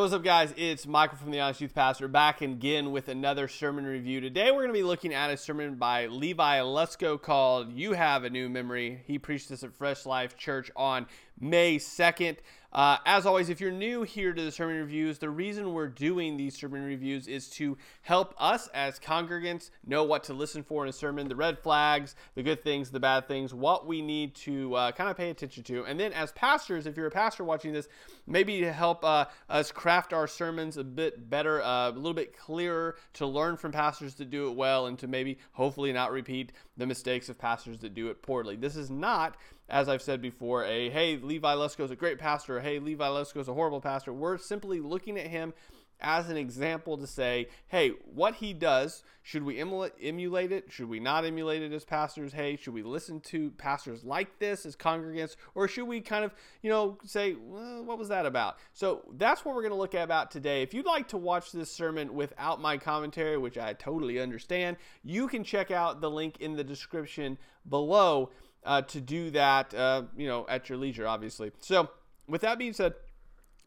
what's up, guys? It's Michael from the Honest Youth Pastor back again with another sermon review. Today, we're going to be looking at a sermon by Levi Lusko called You Have a New Memory. He preached this at Fresh Life Church on May 2nd. Uh, as always, if you're new here to the sermon reviews, the reason we're doing these sermon reviews is to help us as congregants know what to listen for in a sermon, the red flags, the good things, the bad things, what we need to uh, kind of pay attention to. And then as pastors, if you're a pastor watching this, maybe to help uh, us craft our sermons a bit better, uh, a little bit clearer, to learn from pastors that do it well, and to maybe hopefully not repeat the mistakes of pastors that do it poorly. This is not as I've said before, a hey, Levi Lusko is a great pastor, hey, Levi Lusko is a horrible pastor. We're simply looking at him as an example to say, hey, what he does, should we emulate it? Should we not emulate it as pastors? Hey, should we listen to pastors like this as congregants? Or should we kind of, you know, say, well, what was that about? So that's what we're going to look at about today. If you'd like to watch this sermon without my commentary, which I totally understand, you can check out the link in the description below uh, to do that, uh, you know, at your leisure, obviously. So, with that being said,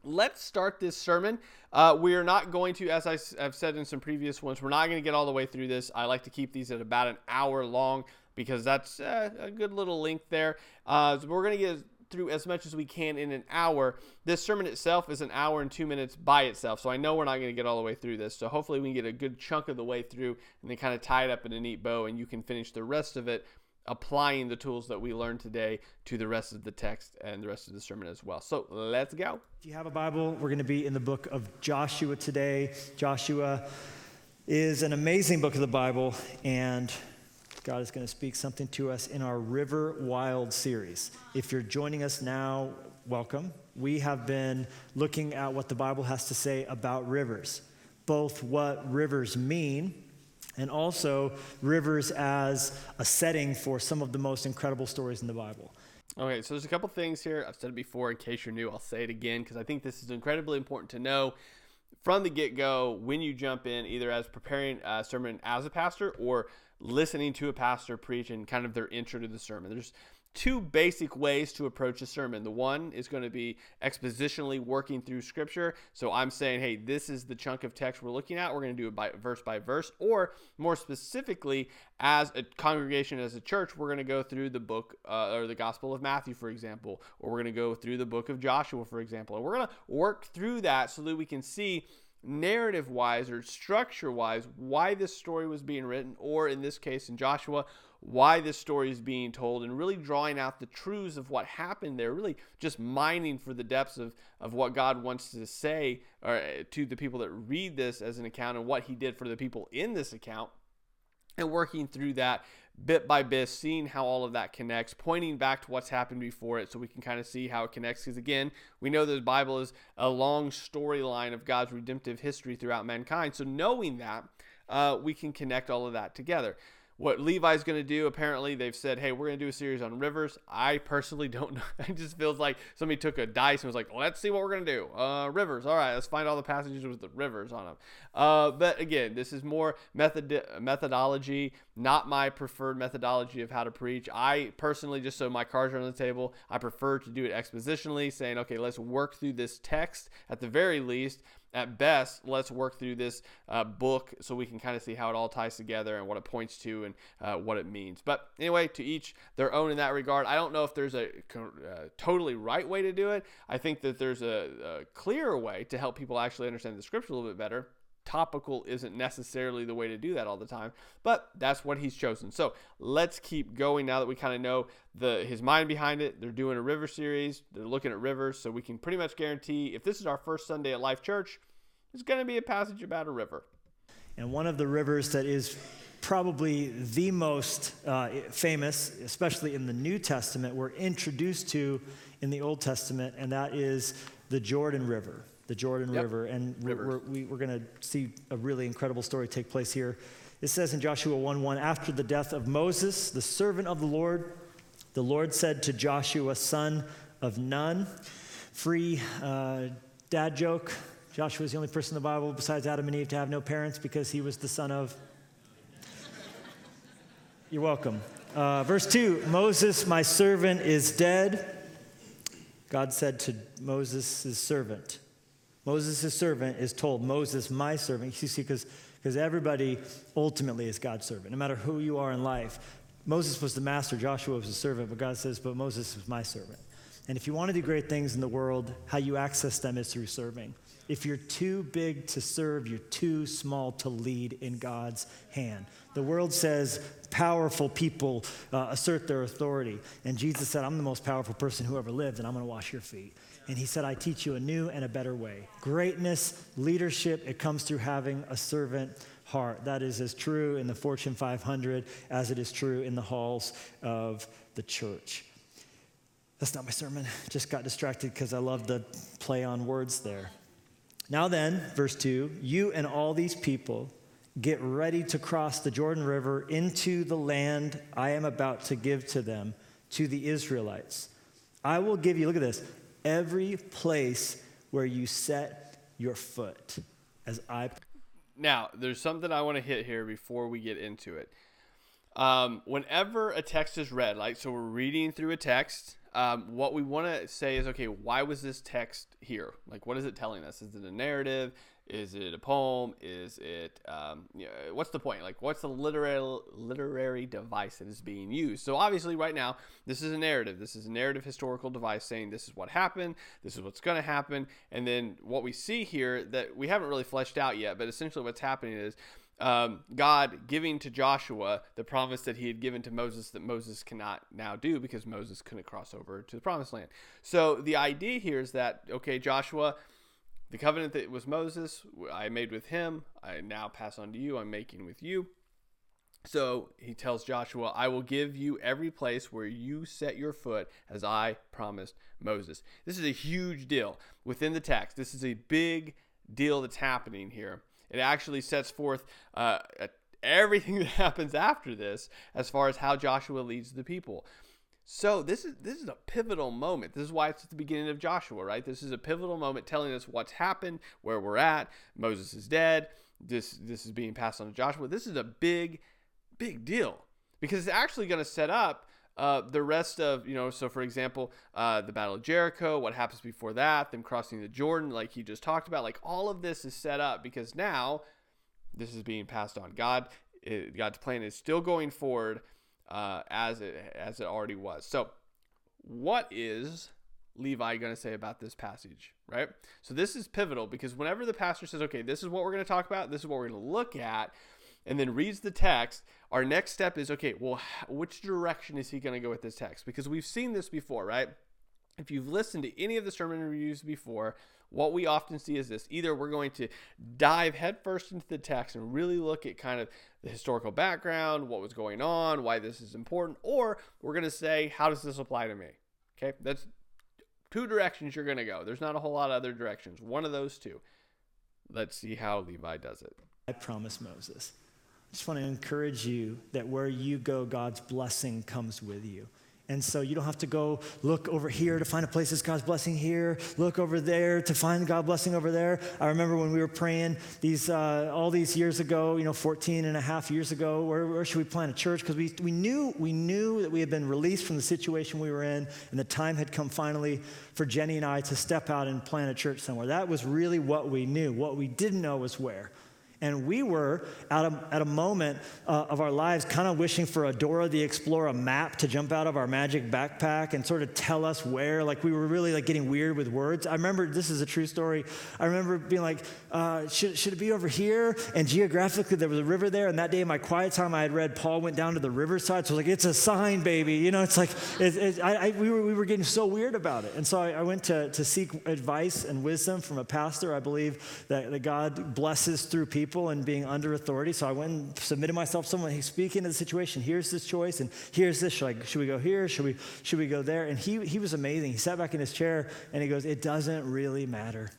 let's start this sermon. Uh, we are not going to, as I have said in some previous ones, we're not going to get all the way through this. I like to keep these at about an hour long because that's uh, a good little length there. Uh, so we're going to get through as much as we can in an hour. This sermon itself is an hour and two minutes by itself, so I know we're not going to get all the way through this. So hopefully we can get a good chunk of the way through and then kind of tie it up in a neat bow, and you can finish the rest of it applying the tools that we learned today to the rest of the text and the rest of the sermon as well. So let's go. If you have a Bible, we're going to be in the book of Joshua today. Joshua is an amazing book of the Bible, and God is going to speak something to us in our River Wild series. If you're joining us now, welcome. We have been looking at what the Bible has to say about rivers, both what rivers mean and also rivers as a setting for some of the most incredible stories in the Bible. Okay, so there's a couple things here. I've said it before. In case you're new, I'll say it again because I think this is incredibly important to know from the get go when you jump in, either as preparing a sermon as a pastor or listening to a pastor preach and kind of their intro to the sermon. There's two basic ways to approach a sermon. The one is going to be expositionally working through scripture. So I'm saying, hey, this is the chunk of text we're looking at. We're going to do it by verse by verse, or more specifically, as a congregation, as a church, we're going to go through the book uh, or the Gospel of Matthew, for example, or we're going to go through the book of Joshua, for example. And we're going to work through that so that we can see narrative wise or structure wise why this story was being written, or in this case, in Joshua, why this story is being told and really drawing out the truths of what happened there, really just mining for the depths of, of what God wants to say or, uh, to the people that read this as an account and what he did for the people in this account and working through that bit by bit, seeing how all of that connects, pointing back to what's happened before it so we can kind of see how it connects. Because again, we know the Bible is a long storyline of God's redemptive history throughout mankind. So knowing that, uh, we can connect all of that together what Levi's going to do. Apparently, they've said, "Hey, we're going to do a series on rivers." I personally don't know. It just feels like somebody took a dice and was like, "Let's see what we're going to do." Uh, rivers. All right, let's find all the passages with the rivers on them. Uh, but again, this is more method methodology, not my preferred methodology of how to preach. I personally, just so my cards are on the table, I prefer to do it expositionally, saying, "Okay, let's work through this text at the very least." At best, let's work through this uh, book so we can kind of see how it all ties together and what it points to and uh, what it means. But anyway, to each their own in that regard. I don't know if there's a, uh, totally right way to do it. I think that there's a, a clearer way to help people actually understand the scripture a little bit better topical isn't necessarily the way to do that all the time, but that's what he's chosen. So let's keep going now that we kind of know the his mind behind it. They're doing a river series. They're looking at rivers, so we can pretty much guarantee if this is our first Sunday at Life Church, it's going to be a passage about a river. And one of the rivers that is probably the most uh, famous, especially in the New Testament, we're introduced to in the Old Testament, and that is the Jordan River the Jordan yep. River. And we're, we're, we, are going to see a really incredible story take place here. It says in Joshua 1 1 After the death of Moses, the servant of the Lord, the Lord said to Joshua, son of Nun, free uh, dad joke. Joshua is the only person in the Bible besides Adam and Eve to have no parents because he was the son of. You're welcome. Uh, verse 2 Moses, my servant, is dead. God said to Moses, his servant, Moses' servant is told, Moses, my servant. You see, because everybody ultimately is God's servant, no matter who you are in life. Moses was the master, Joshua was the servant, but God says, But Moses was my servant. And if you want to do great things in the world, how you access them is through serving. If you're too big to serve, you're too small to lead in God's hand. The world says powerful people uh, assert their authority. And Jesus said, I'm the most powerful person who ever lived, and I'm going to wash your feet. And he said, I teach you a new and a better way. Greatness, leadership, it comes through having a servant heart. That is as true in the Fortune 500 as it is true in the halls of the church. That's not my sermon. Just got distracted because I love the play on words there. Now then, verse 2 you and all these people get ready to cross the Jordan River into the land I am about to give to them, to the Israelites. I will give you, look at this, every place where you set your foot as I. Now, there's something I want to hit here before we get into it. Um, whenever a text is read, like, so we're reading through a text, um, what we want to say is, okay, why was this text here? Like, what is it telling us? Is it a narrative? Is it a poem? Is it, um, you know, what's the point? Like, what's the literary literary device that is being used? So obviously, right now, this is a narrative. This is a narrative historical device saying this is what happened, this is what's going to happen, and then what we see here that we haven't really fleshed out yet, but essentially what's happening is um, God giving to Joshua the promise that he had given to Moses that Moses cannot now do because Moses couldn't cross over to the promised land. So the idea here is that, okay, Joshua, the covenant that was Moses, I made with him, I now pass on to you, I'm making with you. So he tells Joshua, I will give you every place where you set your foot as I promised Moses. This is a huge deal within the text. This is a big deal that's happening here. It actually sets forth uh, everything that happens after this as far as how Joshua leads the people. So this is this is a pivotal moment. This is why it's at the beginning of Joshua, right? This is a pivotal moment telling us what's happened, where we're at. Moses is dead. This this is being passed on to Joshua. This is a big, big deal because it's actually going to set up uh, the rest of, you know, so for example, uh, the Battle of Jericho, what happens before that, them crossing the Jordan, like he just talked about, like all of this is set up because now this is being passed on. God, it, God's plan is still going forward uh, as it as it already was. So, what is Levi going to say about this passage, right? So this is pivotal because whenever the pastor says, "Okay, this is what we're going to talk about. This is what we're going to look at," and then reads the text, our next step is okay, well, which direction is he going to go with this text? Because we've seen this before, right? If you've listened to any of the sermon reviews before, what we often see is this either we're going to dive headfirst into the text and really look at kind of the historical background, what was going on, why this is important, or we're going to say, how does this apply to me? Okay, that's two directions you're going to go. There's not a whole lot of other directions. One of those two. Let's see how Levi does it. I promise Moses. I just want to encourage you that where you go, God's blessing comes with you. And so you don't have to go look over here to find a place that's God's blessing here, look over there to find God blessing over there. I remember when we were praying these uh, all these years ago, you know, 14 and a half years ago, where, where should we plant a church? Because we, we, knew, we knew that we had been released from the situation we were in, and the time had come finally for Jenny and I to step out and plant a church somewhere. That was really what we knew. What we didn't know was where. And we were at a, at a moment uh, of our lives kind of wishing for a Dora the Explorer map to jump out of our magic backpack and sort of tell us where. Like we were really like getting weird with words. I remember, this is a true story. I remember being like, uh, should, should it be over here? And geographically, there was a river there. And that day in my quiet time, I had read Paul went down to the riverside. So I was like, it's a sign, baby. You know, it's like, it, it, I, I, we, were, we were getting so weird about it. And so I, I went to, to seek advice and wisdom from a pastor. I believe that, that God blesses through people people and being under authority. So I went and submitted myself to someone. He's speaking to the situation. Here's this choice, and here's this. Should, I, should we go here? Should we, should we go there? And he, he was amazing. He sat back in his chair and he goes, It doesn't really matter. I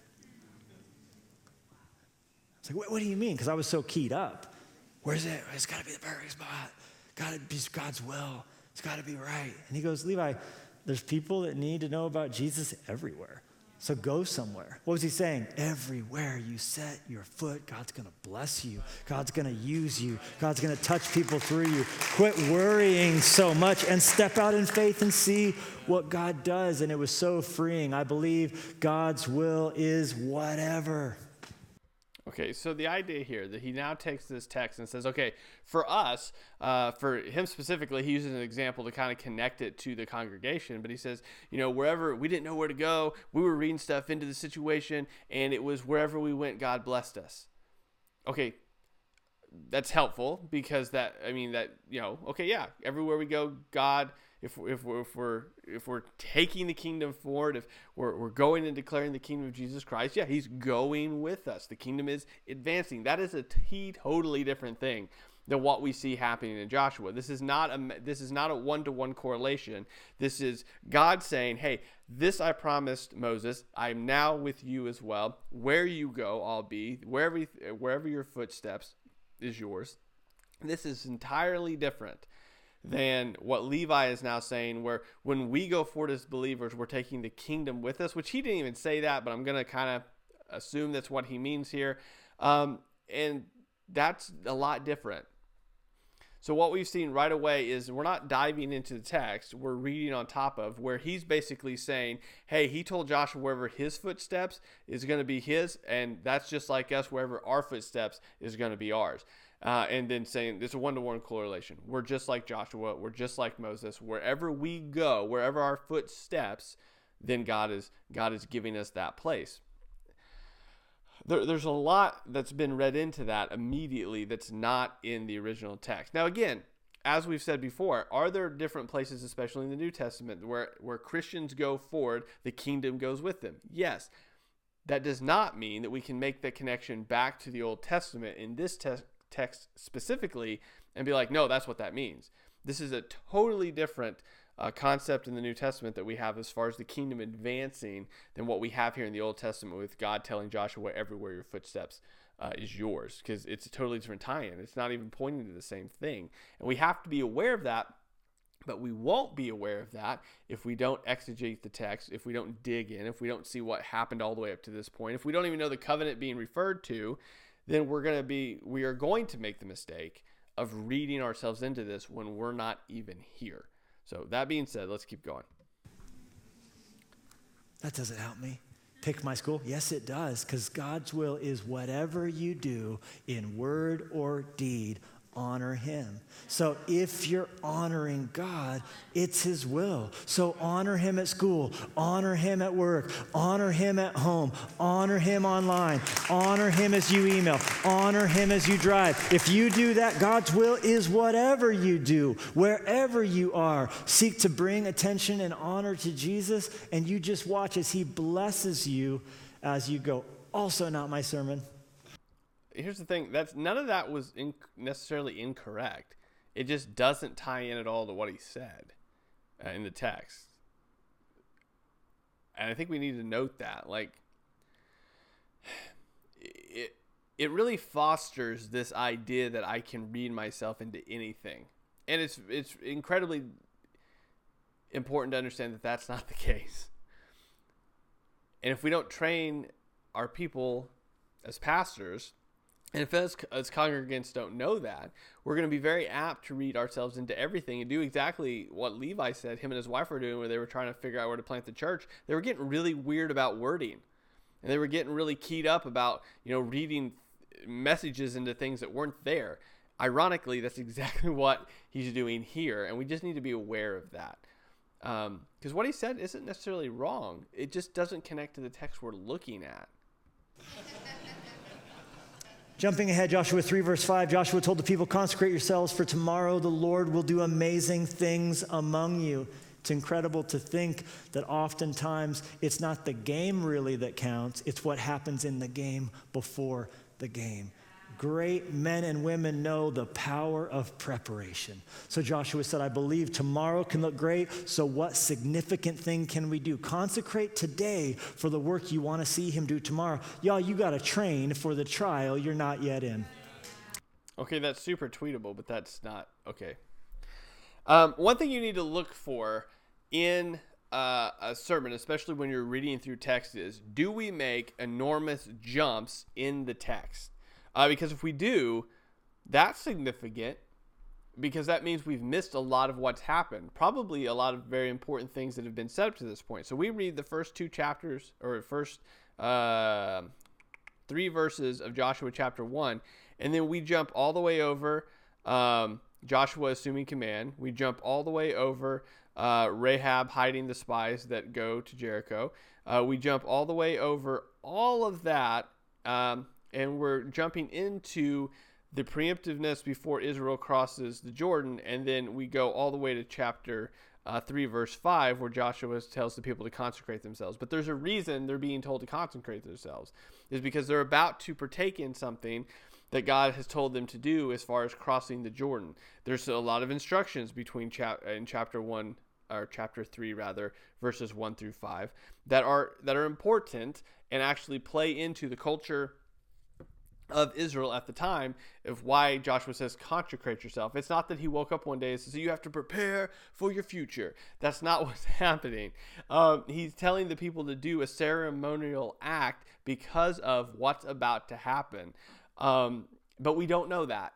was like, What, what do you mean? Because I was so keyed up. Where's it? It's got to be the perfect spot. Got to be God's will. It's got to be right. And he goes, Levi, there's people that need to know about Jesus everywhere. So go somewhere. What was he saying? Everywhere you set your foot, God's to bless you. God's to use you. God's to touch people through you. Quit worrying so much and step out in faith and see what God does. And it was so freeing. I believe God's will is whatever. Okay, so the idea here that he now takes this text and says, okay, for us, uh, for him specifically, he uses an example to kind of connect it to the congregation. But he says, you know, wherever we didn't know where to go, we were reading stuff into the situation, and it was wherever we went, God blessed us. Okay, that's helpful because that, I mean, that, you know, okay, yeah, everywhere we go, God if, if, we're, if we're if we're taking the kingdom forward, if we're, we're going and declaring the kingdom of Jesus Christ, yeah, he's going with us. The kingdom is advancing. That is a t- totally different thing than what we see happening in Joshua. This is not a this is not a one to one correlation. This is God saying, "Hey, this I promised Moses. I'm now with you as well. Where you go, I'll be. Wherever wherever your footsteps is yours." This is entirely different than what Levi is now saying, where when we go forward as believers, we're taking the kingdom with us, which he didn't even say that, but I'm going to kind of assume that's what he means here. Um, and that's a lot different. So, what we've seen right away is we're not diving into the text, we're reading on top of where he's basically saying, Hey, he told Joshua wherever his footsteps is going to be his, and that's just like us, wherever our footsteps is going to be ours uh, and then saying there's a one to one correlation. We're just like Joshua, we're just like Moses. Wherever we go, wherever our foot steps, then God is God is giving us that place. There, there's a lot that's been read into that immediately that's not in the original text. Now, again, as we've said before, are there different places, especially in the New Testament, where, where Christians go forward, the kingdom goes with them? Yes. That does not mean that we can make the connection back to the Old Testament in this te- text specifically and be like, no, that's what that means. This is a totally different uh, concept in the New Testament that we have as far as the kingdom advancing than what we have here in the Old Testament with God telling Joshua, everywhere your footsteps uh, is yours, because it's a totally different tie in. It's not even pointing to the same thing. And we have to be aware of that. But we won't be aware of that if we don't exegete the text, if we don't dig in, if we don't see what happened all the way up to this point, if we don't even know the covenant being referred to, then we're going to be we are going to make the mistake of reading ourselves into this when we're not even here. So that being said, let's keep going. That doesn't help me. Pick my school? Yes, it does, because God's will is whatever you do in word or deed honor him. So if you're honoring God, it's his will. So honor him at school, honor him at work, honor him at home, honor him online, honor him as you email, honor him as you drive. If you do that, God's will is whatever you do, wherever you are. Seek to bring attention and honor to Jesus, and you just watch as he blesses you as you go. Also, not my sermon here's the thing that's none of that was in, necessarily incorrect. It just doesn't tie in at all to what he said uh, in the text. And i think we need to note that like it it really fosters this idea that i can read myself into anything. And it's it's incredibly important to understand that that's not the case. And if we don't train our people as pastors and if us as congregants don't know that, we're going to be very apt to read ourselves into everything and do exactly what Levi said him and his wife were doing, where they were trying to figure out where to plant the church. They were getting really weird about wording, and they were getting really keyed up about you know reading messages into things that weren't there. Ironically, that's exactly what he's doing here, and we just need to be aware of that. Because um, what he said isn't necessarily wrong; it just doesn't connect to the text we're looking at. Jumping ahead, Joshua 3, verse 5, Joshua told the people, Consecrate yourselves, for tomorrow the Lord will do amazing things among you. It's incredible to think that oftentimes it's not the game really that counts, it's what happens in the game before the game great men and women know the power of preparation. So Joshua said, I believe tomorrow can look great. So, what significant thing can we do? Consecrate today for the work you want to see him do tomorrow. Y'all, you got to train for the trial you're not yet in. Okay, that's super tweetable, but that's not okay. Um, one thing you need to look for in uh, a sermon, especially when you're reading through text, is do we make enormous jumps in the text? Uh, because if we do, that's significant because that means we've missed a lot of what's happened. Probably a lot of very important things that have been set up to this point. So we read the first two chapters or first uh, three verses of Joshua chapter one, and then we jump all the way over um, Joshua assuming command. We jump all the way over uh, Rahab hiding the spies that go to Jericho. Uh, we jump all the way over all of that, um, and we're jumping into the preemptiveness before Israel crosses the Jordan, and then we go all the way to chapter uh, 3, verse 5, where Joshua tells the people to consecrate themselves. But there's a reason they're being told to consecrate themselves, is because they're about to partake in something that God has told them to do as far as crossing the Jordan. There's a lot of instructions between chap- in chapter 1 or chapter 3 rather verses 1 through 5 that are that are important and actually play into the culture of Israel at the time of why Joshua says consecrate yourself. It's not that he woke up one day and says you have to prepare for your future. That's not what's happening. Um, he's telling the people to do a ceremonial act because of what's about to happen. Um, but we don't know that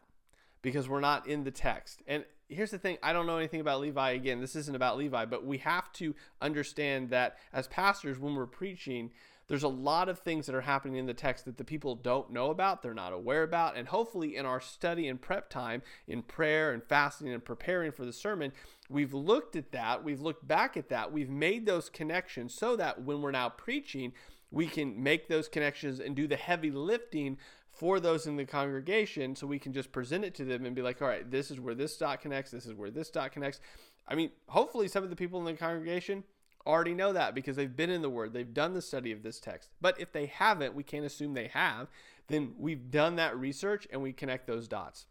because we're not in the text. And here's the thing I don't know anything about Levi. Again, this isn't about Levi, but we have to understand that as pastors, when we're preaching, there's a lot of things that are happening in the text that the people don't know about, they're not aware about. And hopefully, in our study and prep time, in prayer and fasting and preparing for the sermon, we've looked at that, we've looked back at that, we've made those connections so that when we're now preaching, we can make those connections and do the heavy lifting for those in the congregation so we can just present it to them and be like, all right, this is where this dot connects, this is where this dot connects. I mean, hopefully, some of the people in the congregation already know that because they've been in the Word, they've done the study of this text. But if they haven't, we can't assume they have, then we've done that research and we connect those dots.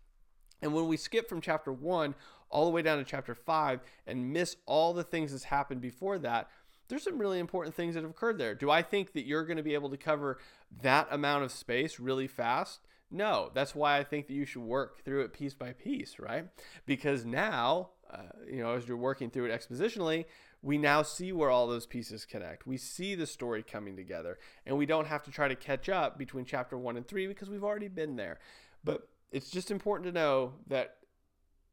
And when we skip from chapter one all the way down to chapter five and miss all the things that's happened before that, there's some really important things that have occurred there. Do I think that you're going to be able to cover that amount of space really fast? No, that's why I think that you should work through it piece by piece, right? Because now, uh, you know, as you're working through it expositionally, we now see where all those pieces connect. We see the story coming together, and we don't have to try to catch up between chapter one and three because we've already been there. But it's just important to know that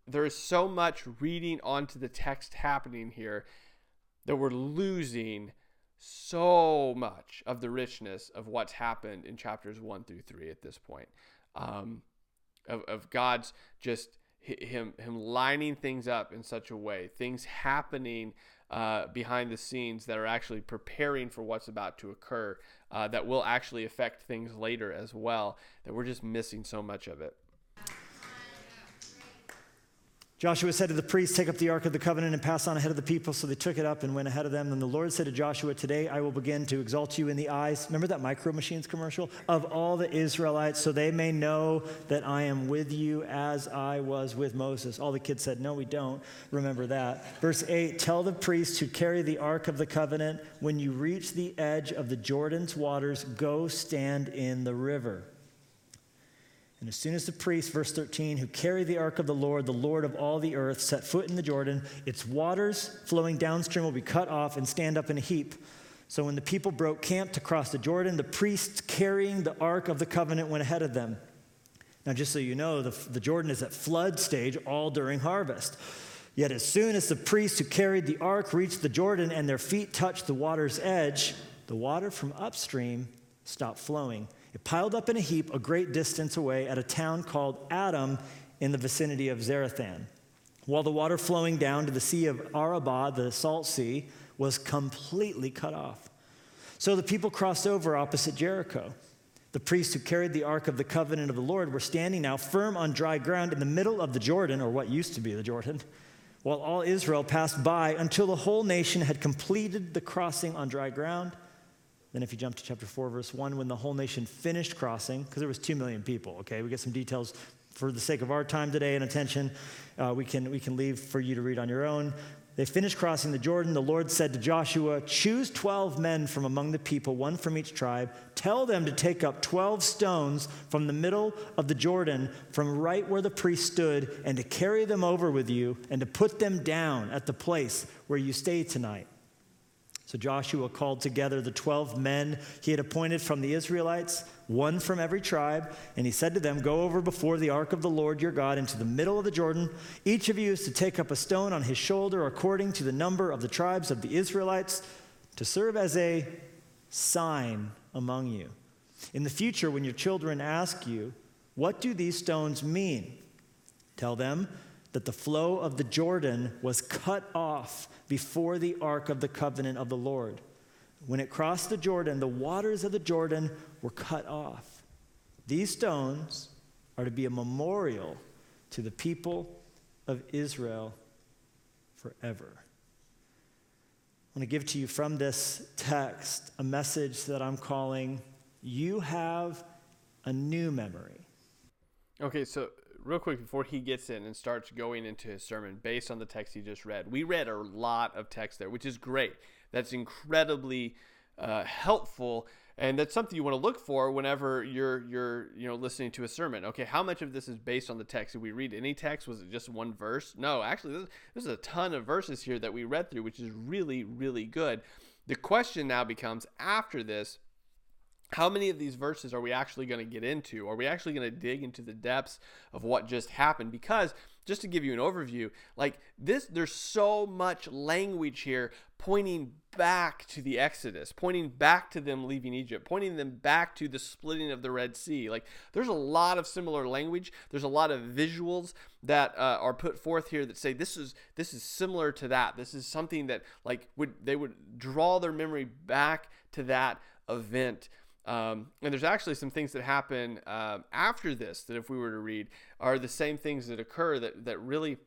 there is so much reading onto the text happening here that we're losing so much of the richness of what's happened in chapters one through three at this point. Um, of, of God's just him him lining things up in such a way, things happening uh, behind the scenes that are actually preparing for what's about to occur, uh, that will actually affect things later as well. That we're just missing so much of it. Joshua said to the priests, Take up the Ark of the Covenant and pass on ahead of the people. So they took it up and went ahead of them. Then the Lord said to Joshua, Today I will begin to exalt you in the eyes. Remember that Micro Machines commercial? Of all the Israelites, so they may know that I am with you as I was with Moses. All the kids said, No, we don't. Remember that. Verse 8 Tell the priests who carry the Ark of the Covenant, when you reach the edge of the Jordan's waters, go stand in the river. And as soon as the priests, verse 13, who carry the ark of the Lord, the Lord of all the earth, set foot in the Jordan, its waters flowing downstream will be cut off and stand up in a heap. So when the people broke camp to cross the Jordan, the priests carrying the ark of the covenant went ahead of them. Now, just so you know, the, the Jordan is at flood stage all during harvest. Yet as soon as the priests who carried the ark reached the Jordan and their feet touched the water's edge, the water from upstream stopped flowing it piled up in a heap a great distance away at a town called Adam in the vicinity of Zarethan, while the water flowing down to the Sea of Arabah, the salt sea, was completely cut off. So the people crossed over opposite Jericho. The priests who carried the Ark of the Covenant of the Lord were standing now firm on dry ground in the middle of the Jordan, or what used to be the Jordan, while all Israel passed by until the whole nation had completed the crossing on dry ground then, if you jump to chapter 4, verse 1, when the whole nation finished crossing, because there was 2 million people, okay? We get some details for the sake of our time today and attention. Uh, we, can, we can leave for you to read on your own. They finished crossing the Jordan. The Lord said to Joshua, Choose 12 men from among the people, one from each tribe. Tell them to take up 12 stones from the middle of the Jordan, from right where the priest stood, and to carry them over with you, and to put them down at the place where you stay tonight. So Joshua called together the 12 men he had appointed from the Israelites, one from every tribe, and he said to them, Go over before the ark of the Lord your God into the middle of the Jordan. Each of you is to take up a stone on his shoulder according to the number of the tribes of the Israelites to serve as a sign among you. In the future, when your children ask you, What do these stones mean? Tell them, that the flow of the Jordan was cut off before the ark of the covenant of the Lord. When it crossed the Jordan, the waters of the Jordan were cut off. These stones are to be a memorial to the people of Israel forever. I want to give to you from this text a message that I'm calling You Have a New Memory. Okay, so real quick before he gets in and starts going into his sermon based on the text he just read. We read a lot of text there, which is great. That's incredibly uh, helpful, and that's something you want to look for whenever you're you're you know listening to a sermon. Okay, how much of this is based on the text? Did we read any text? Was it just one verse? No, actually, there's, a ton of verses here that we read through, which is really really good. The question now becomes after this how many of these verses are we actually going to get into? Are we actually going to dig into the depths of what just happened? Because just to give you an overview, like this, there's so much language here pointing back to the Exodus, pointing back to them leaving Egypt, pointing them back to the splitting of the Red Sea. Like there's a lot of similar language. There's a lot of visuals that uh, are put forth here that say this is this is similar to that. This is something that like would they would draw their memory back to that event. Um, and there's actually some things that happen um, after this that, if we were to read, are the same things that occur that, that really,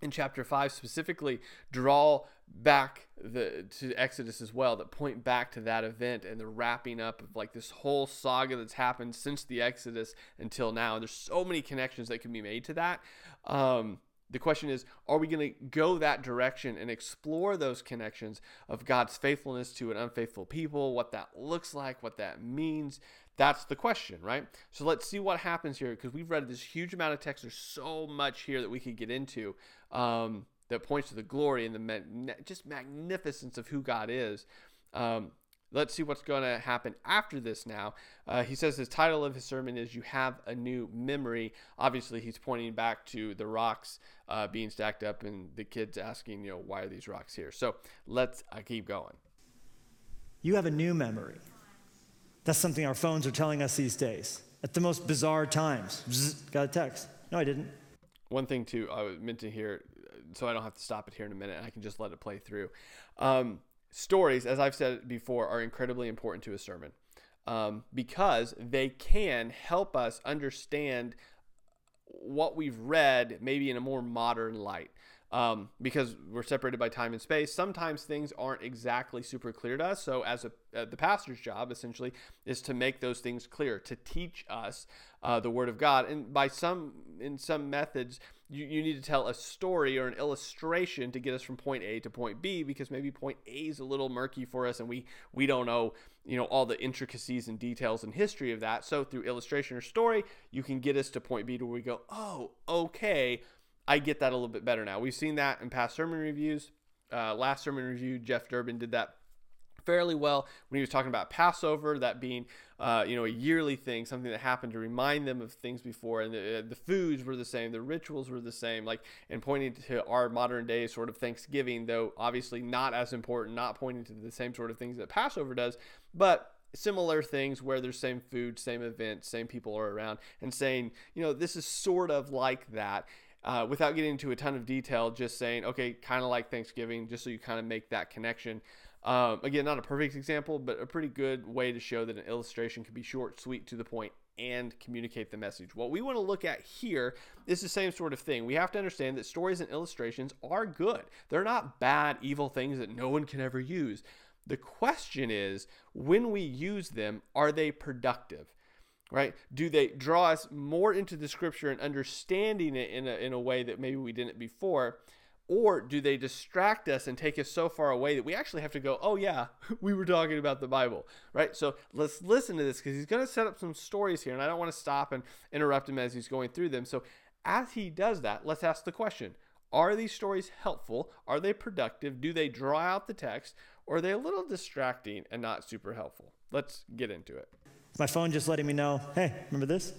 in chapter 5 specifically, draw back the, to Exodus as well, that point back to that event and the wrapping up of like this whole saga that's happened since the Exodus until now. And there's so many connections that can be made to that. Um, the question is, are we going to go that direction and explore those connections of God's faithfulness to an unfaithful people, what that looks like, what that means? That's the question, right? So let's see what happens here because we've read this huge amount of text. There's so much here that we could get into um, that points to the glory and the just magnificence of who God is. Um, Let's see what's going to happen after this now. Uh, he says his title of his sermon is You Have a New Memory. Obviously, he's pointing back to the rocks uh, being stacked up and the kids asking, you know, why are these rocks here? So let's uh, keep going. You have a new memory. That's something our phones are telling us these days at the most bizarre times. Bzz, got a text. No, I didn't. One thing, too, I meant to hear, so I don't have to stop it here in a minute. I can just let it play through. Um, stories, as I've said before, are incredibly important to a sermon um, because they can help us understand what we've read maybe in a more modern light. Um, because we're separated by time and space, sometimes things aren't exactly super clear to us. So, as a, uh, the pastor's job essentially is to make those things clear, to teach us uh, the Word of God, and by some in some methods, you, you need to tell a story or an illustration to get us from point A to point B because maybe point A is a little murky for us and we we don't know you know all the intricacies and details and history of that. So through illustration or story, you can get us to point B to where we go, oh, okay, I get that a little bit better now. We've seen that in past sermon reviews. Uh, last sermon review, Jeff Durbin did that fairly well when he was talking about Passover, that being uh, you know a yearly thing, something that happened to remind them of things before, and the, the foods were the same, the rituals were the same, like and pointing to our modern day sort of Thanksgiving, though obviously not as important, not pointing to the same sort of things that Passover does, but similar things where there's same food, same event, same people are around, and saying you know this is sort of like that. Uh, without getting into a ton of detail, just saying, okay, kind of like Thanksgiving, just so you kind of make that connection. Um, again, not a perfect example, but a pretty good way to show that an illustration can be short, sweet, to the point, and communicate the message. What we want to look at here is the same sort of thing. We have to understand that stories and illustrations are good. They're not bad, evil things that no one can ever use. The question is, when we use them, are they productive? Right? Do they draw us more into the scripture and understanding it in a, in a way that maybe we didn't before? Or do they distract us and take us so far away that we actually have to go, oh, yeah, we were talking about the Bible, right? So let's listen to this because he's going to set up some stories here, and I don't want to stop and interrupt him as he's going through them. So as he does that, let's ask the question Are these stories helpful? Are they productive? Do they draw out the text? or are they a little distracting and not super helpful? Let's get into it. My phone just letting me know, hey, remember this?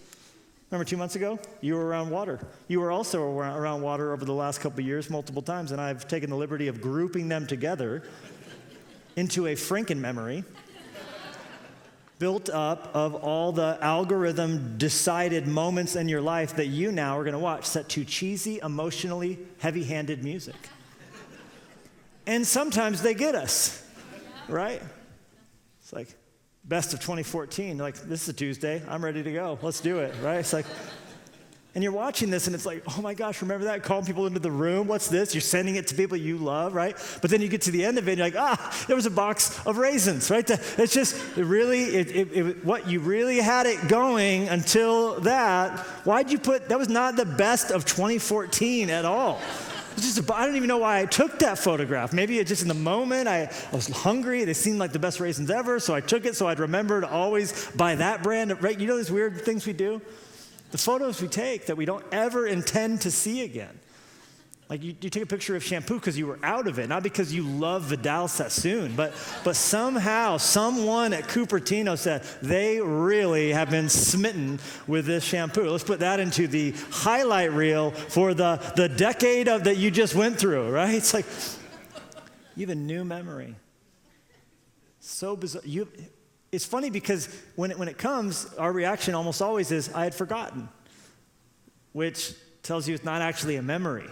Remember two months ago? You were around water. You were also around water over the last couple years, multiple times, and I've taken the liberty of grouping them together into a Franken memory built up of all the algorithm decided moments in your life that you now are going to watch set to cheesy, emotionally heavy handed music. And sometimes they get us, right? It's like, best of 2014. Like, this is a Tuesday. I'm ready to go. Let's do it, right? It's like, and you're watching this and it's like, oh my gosh, remember that? Calling people into the room. What's this? You're sending it to people you love, right? But then you get to the end of it and you're like, ah, there was a box of raisins, right? It's just it really, it, it, it, what you really had it going until that. Why'd you put, that was not the best of 2014 at all. I don't even know why I took that photograph. Maybe it just in the moment I, I, was hungry. They seemed like the best raisins ever, so I took it so I'd remember to always buy that brand. Right? You know these weird things we do? The photos we take that we don't ever intend to see again. Like you, you take a picture of shampoo because you were out of it, not because you love Vidal Sassoon, but, but somehow someone at Cupertino said they really have been smitten with this shampoo. Let's put that into the highlight reel for the, the decade of that you just went through, right? It's like you have a new memory. So bizarre. You, it's funny because when it, when it comes, our reaction almost always is, I had forgotten, which tells you it's not actually a memory.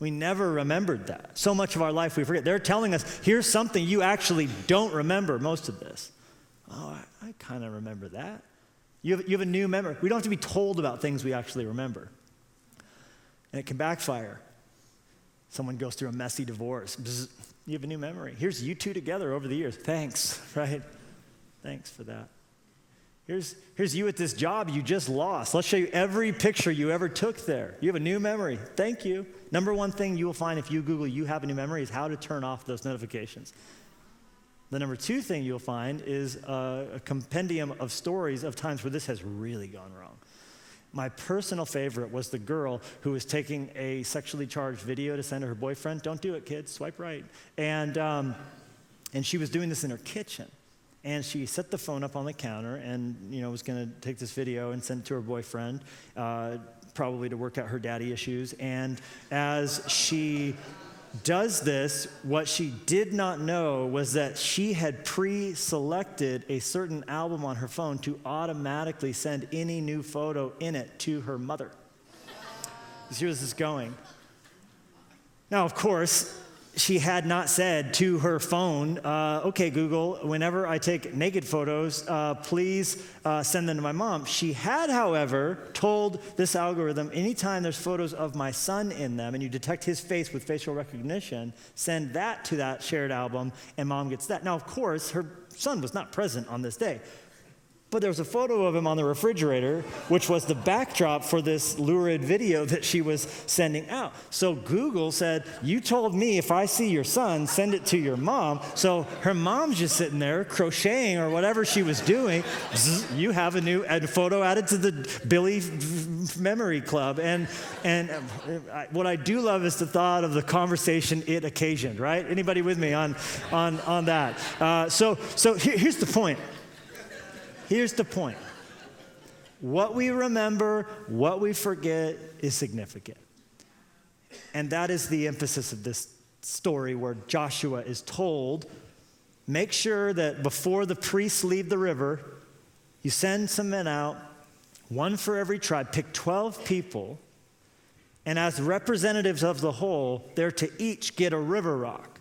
We never remembered that. So much of our life we forget. They're telling us, here's something you actually don't remember most of this. Oh, I, I kind of remember that. You have, you have a new memory. We don't have to be told about things we actually remember. And it can backfire. Someone goes through a messy divorce. Bzz, you have a new memory. Here's you two together over the years. Thanks, right? Thanks for that. Here's, here's you at this job you just lost. Let's show you every picture you ever took there. You have a new memory. Thank you. Number one thing you will find if you Google you have a new memory is how to turn off those notifications. The number two thing you'll find is a, a compendium of stories of times where this has really gone wrong. My personal favorite was the girl who was taking a sexually charged video to send to her boyfriend. Don't do it, kids. Swipe right. And, um, and she was doing this in her kitchen and she set the phone up on the counter and you know was going to take this video and send it to her boyfriend uh, probably to work out her daddy issues. And as she does this what she did not know was that she had pre-selected a certain album on her phone to automatically send any new photo in it to her mother. See where this is going. Now of course she had not said to her phone, uh, okay, Google, whenever I take naked photos, uh, please uh, send them to my mom. She had, however, told this algorithm anytime there's photos of my son in them and you detect his face with facial recognition, send that to that shared album and mom gets that. Now, of course, her son was not present on this day. But there was a photo of him on the refrigerator, which was the backdrop for this lurid video that she was sending out. So Google said, You told me if I see your son, send it to your mom. So her mom's just sitting there crocheting or whatever she was doing. You have a new photo added to the Billy Memory Club. And, and what I do love is the thought of the conversation it occasioned, right? Anybody with me on, on, on that? Uh, so so here's the point. Here's the point what we remember, what we forget is significant. And that is the emphasis of this story where Joshua is told make sure that before the priests leave the river, you send some men out, one for every tribe, pick 12 people, and as representatives of the whole, they're to each get a river rock.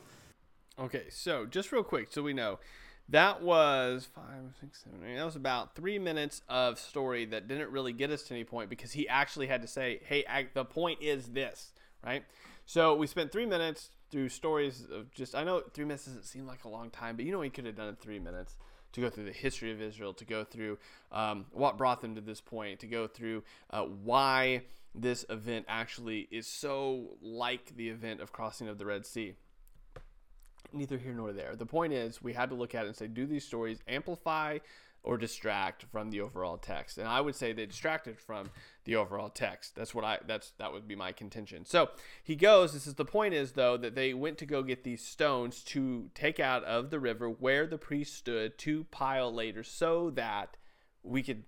Okay, so just real quick so we know that was five, six, seven, eight. That was about three minutes of story that didn't really get us to any point because he actually had to say, "Hey, I, the point is this," right? So we spent three minutes through stories of just. I know three minutes doesn't seem like a long time, but you know he could have done it three minutes to go through the history of Israel, to go through um, what brought them to this point, to go through uh, why this event actually is so like the event of crossing of the Red Sea neither here nor there. The point is, we had to look at it and say, do these stories amplify or distract from the overall text. And I would say they distracted from the overall text. That's what I that's that would be my contention. So he goes, this is the point is though that they went to go get these stones to take out of the river where the priest stood to pile later so that we could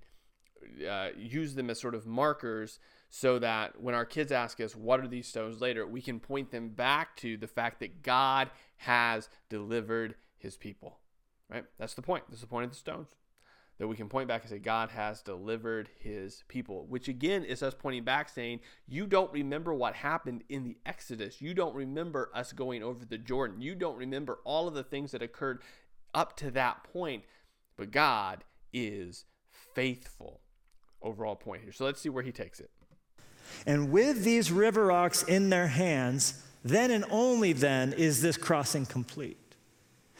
uh, use them as sort of markers so that when our kids ask us, what are these stones later, we can point them back to the fact that God has delivered his people. Right? That's the point. That's the point of the stones. That we can point back and say, God has delivered his people, which again is us pointing back saying, You don't remember what happened in the Exodus. You don't remember us going over the Jordan. You don't remember all of the things that occurred up to that point. But God is faithful. Overall point here. So let's see where he takes it. And with these river rocks in their hands, then and only then is this crossing complete.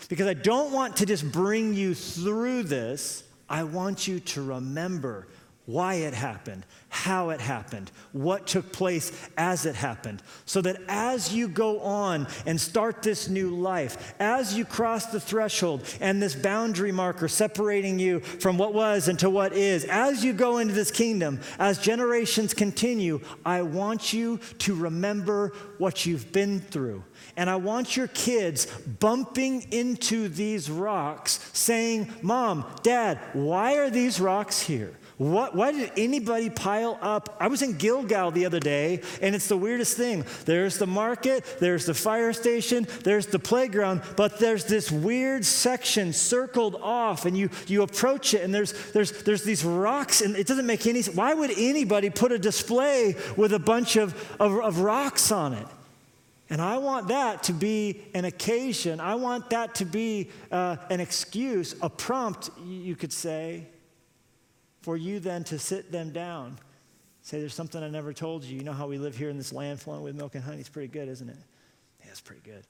Because I don't want to just bring you through this, I want you to remember why it happened, how it happened, what took place as it happened. So that as you go on and start this new life, as you cross the threshold and this boundary marker separating you from what was into what is, as you go into this kingdom, as generations continue, I want you to remember what you've been through. And I want your kids bumping into these rocks saying, Mom, Dad, why are these rocks here? What, why did anybody pile up? I was in Gilgal the other day, and it's the weirdest thing. There's the market, there's the fire station, there's the playground, but there's this weird section circled off, and you, you approach it, and there's, there's, there's these rocks, and it doesn't make any sense. Why would anybody put a display with a bunch of, of, of rocks on it? And I want that to be an occasion. I want that to be uh, an excuse, a prompt, you could say, for you then to sit them down. Say, there's something I never told you. You know how we live here in this land flowing with milk and honey? It's pretty good, isn't it? Yeah, it's pretty good.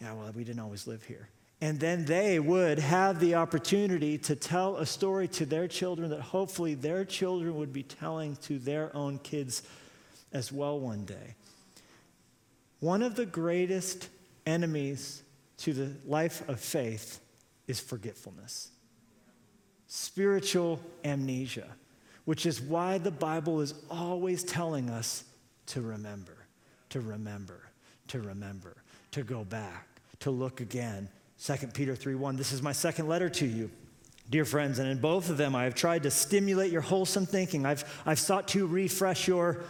Yeah, well, we didn't always live here. And then they would have the opportunity to tell a story to their children that hopefully their children would be telling to their own kids as well one day. One of the greatest enemies to the life of faith is forgetfulness spiritual amnesia, which is why the Bible is always telling us to remember, to remember, to remember, to go back, to look again. 2 Peter 3 1, this is my second letter to you. Dear friends, and in both of them I have tried to stimulate your wholesome thinking. I've, I've sought to refresh your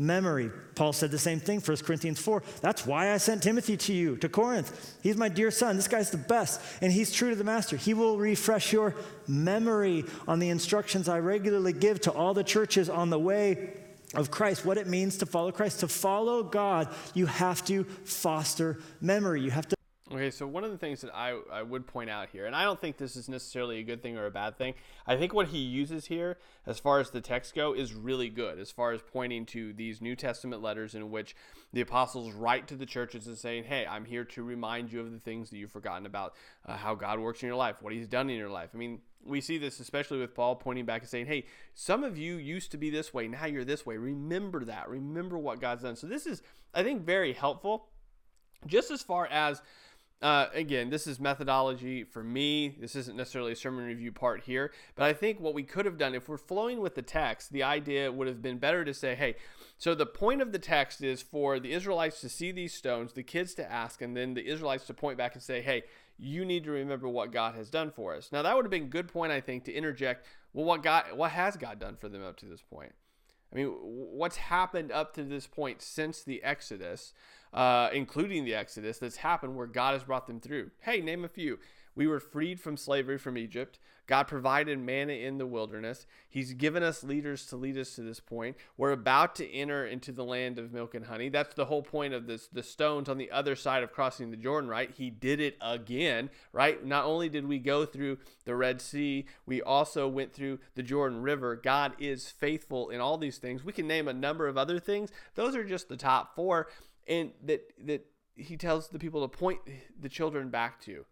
memory. Paul said the same thing, 1 Corinthians 4. That's why I sent Timothy to you, to Corinth. He's my dear son. This guy's the best, and he's true to the master. He will refresh your memory on the instructions I regularly give to all the churches on the way of Christ, what it means to follow Christ. To follow God, you have to foster memory. You have to Okay, so one of the things that I, I would point out here, and I don't think this is necessarily a good thing or a bad thing, I think what he uses here, as far as the text go, is really good, as far as pointing to these New Testament letters in which the apostles write to the churches and saying, hey, I'm here to remind you of the things that you've forgotten about, uh, how God works in your life, what he's done in your life. I mean, we see this especially with Paul pointing back and saying, hey, some of you used to be this way, now you're this way. Remember that. Remember what God's done. So this is, I think, very helpful, just as far as uh, again, this is methodology for me. This isn't necessarily a sermon review part here, but I think what we could have done if we're flowing with the text, the idea would have been better to say, hey, so the point of the text is for the Israelites to see these stones, the kids to ask, and then the Israelites to point back and say, hey, you need to remember what God has done for us. Now that would have been a good point, I think, to interject. Well, what God, what has God done for them up to this point? I mean, what's happened up to this point since the Exodus? uh, including the Exodus, that's happened where God has brought them through. Hey, name a few. We were freed from slavery from Egypt. God provided manna in the wilderness. He's given us leaders to lead us to this point. We're about to enter into the land of milk and honey. That's the whole point of this the stones on the other side of crossing the Jordan, right? He did it again, right? Not only did we go through the Red Sea, we also went through the Jordan River. God is faithful in all these things. We can name a number of other things. Those are just the top 4 and that that he tells the people to point the children back to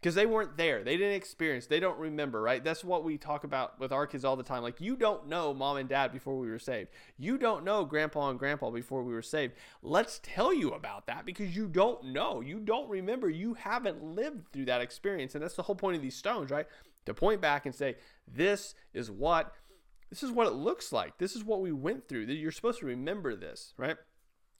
because they weren't there. They didn't experience. They don't remember right? That's what we talk about with our kids all the time. Like you don't know mom and dad before we were saved. You don't know grandpa and grandpa before we were saved. Let's tell you about that because you don't know. You don't remember. You haven't lived through that experience. And that's the whole point of these stones right? To point back and say, this is what this is what it looks like. This is what we went through. You're supposed to remember this, right?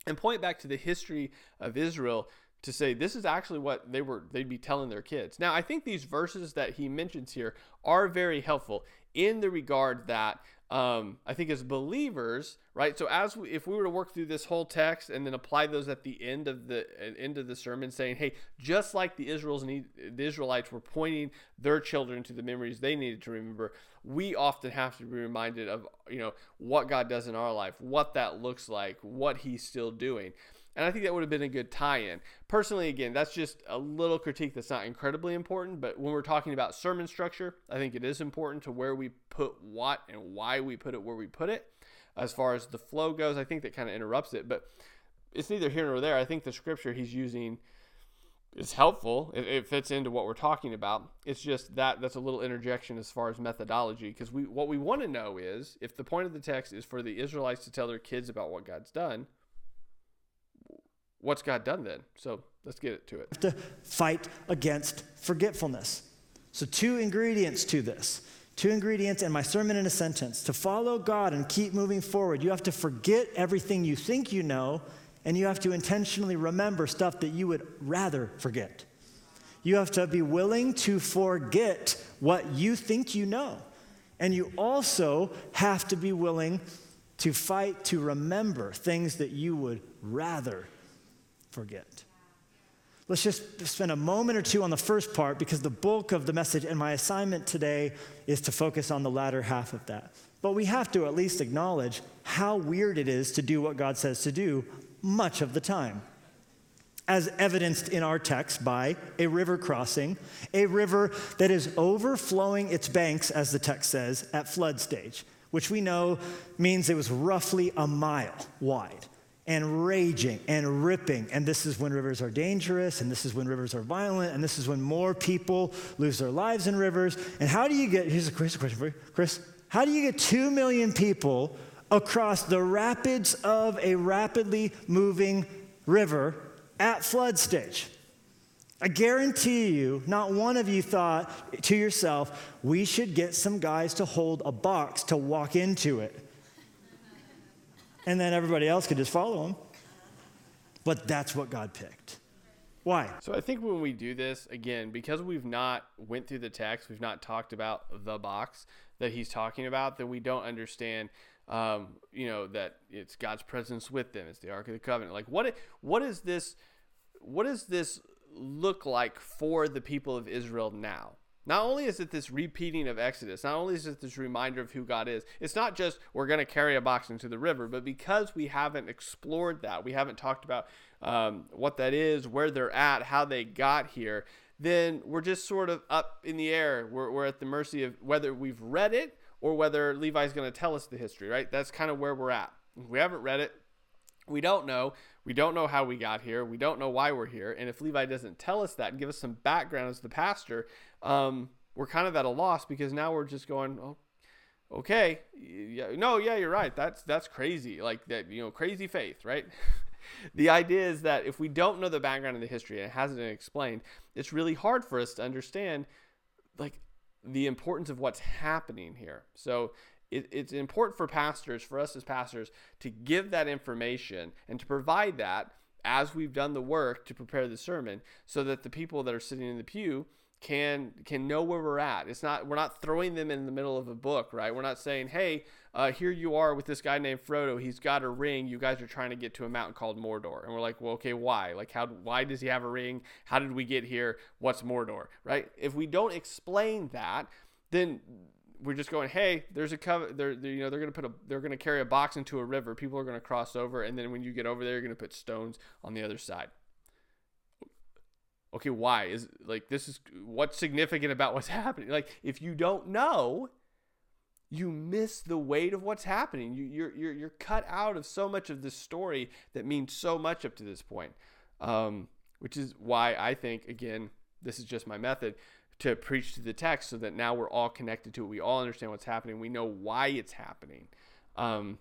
And point back to the history of Israel to say this is actually what they were they'd be telling their kids. Now, I think these verses that he mentions here are very helpful in the regard that um, I think as believers, right? So as we, if we were to work through this whole text and then apply those at the end of the end of the sermon, saying, "Hey, just like the Israels need, the Israelites were pointing their children to the memories they needed to remember, we often have to be reminded of you know what God does in our life, what that looks like, what He's still doing." And I think that would have been a good tie in. Personally, again, that's just a little critique that's not incredibly important. But when we're talking about sermon structure, I think it is important to where we put what and why we put it where we put it. As far as the flow goes, I think that kind of interrupts it. But it's neither here nor there. I think the scripture he's using is helpful. It, it, fits into what we're talking about. It's just that that's a little interjection as far as methodology because we what we want to know is if the point of the text is for the Israelites to tell their kids about what God's done, what's God done then? So let's get to it. To fight against forgetfulness. So, two ingredients to this. Two ingredients in my sermon in a sentence. To follow God and keep moving forward, you have to forget everything you think you know, and you have to intentionally remember stuff that you would rather forget. You have to be willing to forget what you think you know. And you also have to be willing to fight to remember things that you would rather forget. Let's just spend a moment or two on the first part because the bulk of the message and my assignment today is to focus on the latter half of that. But we have to at least acknowledge how weird it is to do what God says to do much of the time. As evidenced in our text by a river crossing, a river that is overflowing its banks, as the text says, at flood stage, which we know means it was roughly a mile wide and raging and ripping. And this is when rivers are dangerous, and this is when rivers are violent, and this is when more people lose their lives in rivers. And how do you get, here's a question for you, Chris. How do you get two million people across the rapids of a rapidly moving river at flood stage? I guarantee you, not one of you thought to yourself, we should get some guys to hold a box to walk into it and then everybody else could just follow him. But that's what God picked. Why? So I think when we do this again, because we've not went through the text, we've not talked about the box that he's talking about, then we don't understand. Um, you know that it's God's presence with them. It's the Ark of the Covenant. Like what? What is this? What does this look like for the people of Israel now? Not only is it this repeating of Exodus, not only is it this reminder of who God is, it's not just we're going to carry a box into the river, but because we haven't explored that, we haven't talked about um, what that is, where they're at, how they got here, then we're just sort of up in the air. We're, we're at the mercy of whether we've read it or whether Levi's going to tell us the history, right? That's kind of where we're at. If we haven't read it, we don't know. We don't know how we got here. We don't know why we're here. And if Levi doesn't tell us that and give us some background as the pastor, um, we're kind of at a loss because now we're just going, oh, okay, yeah, no, yeah, you're right. That's that's crazy. Like that, you know, crazy faith, right? the idea is that if we don't know the background of the history and it hasn't been explained, it's really hard for us to understand, like the importance of what's happening here. So it, it's important for pastors, for us as pastors, to give that information and to provide that as we've done the work to prepare the sermon so that the people that are sitting in the pew can can know where we're at. It's not we're not throwing them in the middle of a book, right? We're not saying, "Hey, uh, here you are with this guy named Frodo. He's got a ring. You guys are trying to get to a mountain called Mordor." And we're like, "Well, okay, why? Like, how? Why does he have a ring? How did we get here? What's Mordor?" Right? If we don't explain that, then we're just going, hey, there's a cover. They're, they're, you know they're gonna put a they're gonna carry a box into a river. People are gonna cross over, and then when you get over there, you're gonna put stones on the other side. Okay, why is like this is what's significant about what's happening? Like if you don't know, you miss the weight of what's happening. You, you're you're you're cut out of so much of this story that means so much up to this point. Um, which is why I think again, this is just my method to preach to the text so that now we're all connected to it. We all understand what's happening. We know why it's happening. Um,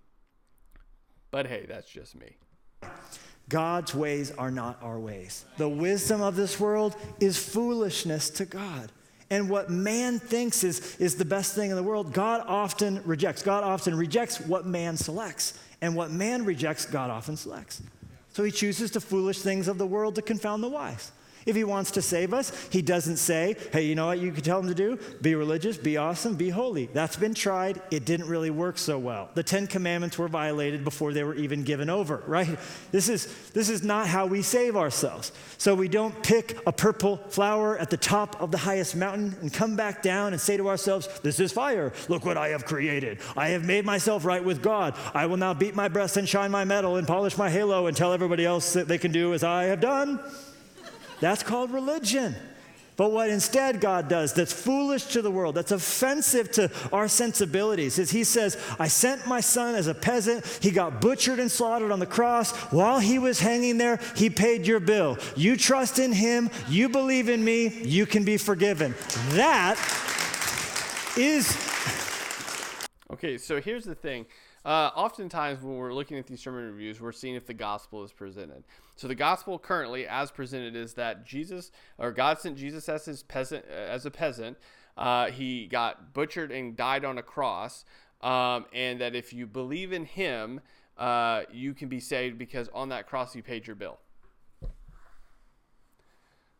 but hey, that's just me. God's ways are not our ways. The wisdom of this world is foolishness to God. And what man thinks is, is the best thing in the world, God often rejects. God often rejects what man selects. And what man rejects, God often selects. So he chooses the foolish things of the world to confound the wise. If he wants to save us, he doesn't say, hey, you know what you could tell him to do? Be religious, be awesome, be holy. That's been tried. It didn't really work so well. The Ten Commandments were violated before they were even given over, right? This is, this is not how we save ourselves. So we don't pick a purple flower at the top of the highest mountain and come back down and say to ourselves, This is fire. Look what I have created. I have made myself right with God. I will now beat my breast and shine my medal and polish my halo and tell everybody else that they can do as I have done. That's called religion. But what instead God does that's foolish to the world, that's offensive to our sensibilities, is He says, I sent my son as a peasant. He got butchered and slaughtered on the cross. While he was hanging there, He paid your bill. You trust in Him, you believe in me, you can be forgiven. That is. Okay, so here's the thing. Uh, oftentimes, when we're looking at these sermon reviews, we're seeing if the gospel is presented. So, the gospel currently, as presented, is that Jesus or God sent Jesus as his peasant, uh, as a peasant. Uh, he got butchered and died on a cross, um, and that if you believe in Him, uh, you can be saved because on that cross He paid your bill.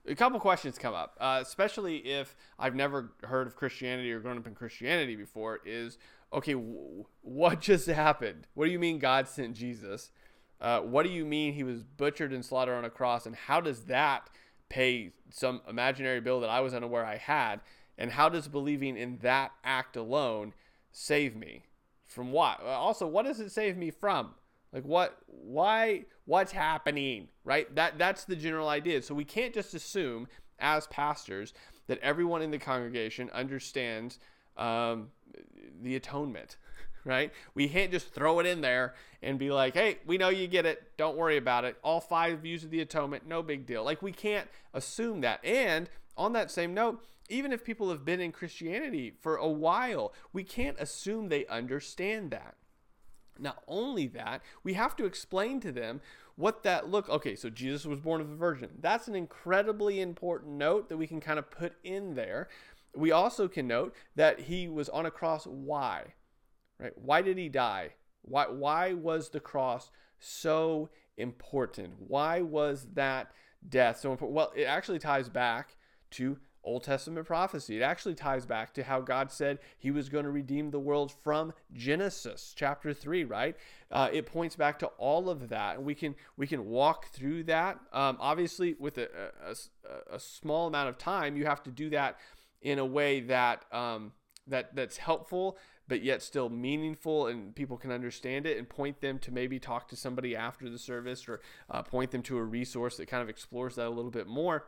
A couple questions come up, uh, especially if I've never heard of Christianity or grown up in Christianity before. Is okay, w- what just happened? What do you mean God sent Jesus? Uh, what do you mean he was butchered and slaughtered on a cross? And how does that pay some imaginary bill that I was unaware I had? And how does believing in that act alone save me? From what? Also, what does it save me from? Like what why what's happening? Right? That that's the general idea. So we can't just assume as pastors that everyone in the congregation understands um, the atonement, right? We can't just throw it in there and be like, hey, we know you get it. Don't worry about it. All five views of the atonement, no big deal. Like, we can't assume that. And on that same note, even if people have been in Christianity for a while, we can't assume they understand that. Not only that, we have to explain to them what that look. Okay, so Jesus was born of a virgin. That's an incredibly important note that we can kind of put in there we also can note that he was on a cross. Why? Right? Why did he die? Why, why was the cross so important? Why was that death so important? Well, it actually ties back to Old Testament prophecy. It actually ties back to how God said he was going to redeem the world from Genesis chapter 3, right? Uh, it points back to all of that. And we can we can walk through that. Um, obviously, with a, a, a small amount of time, you have to do that in a way that um, that that's helpful but yet still meaningful and people can understand it and point them to maybe talk to somebody after the service or uh, point them to a resource that kind of explores that a little bit more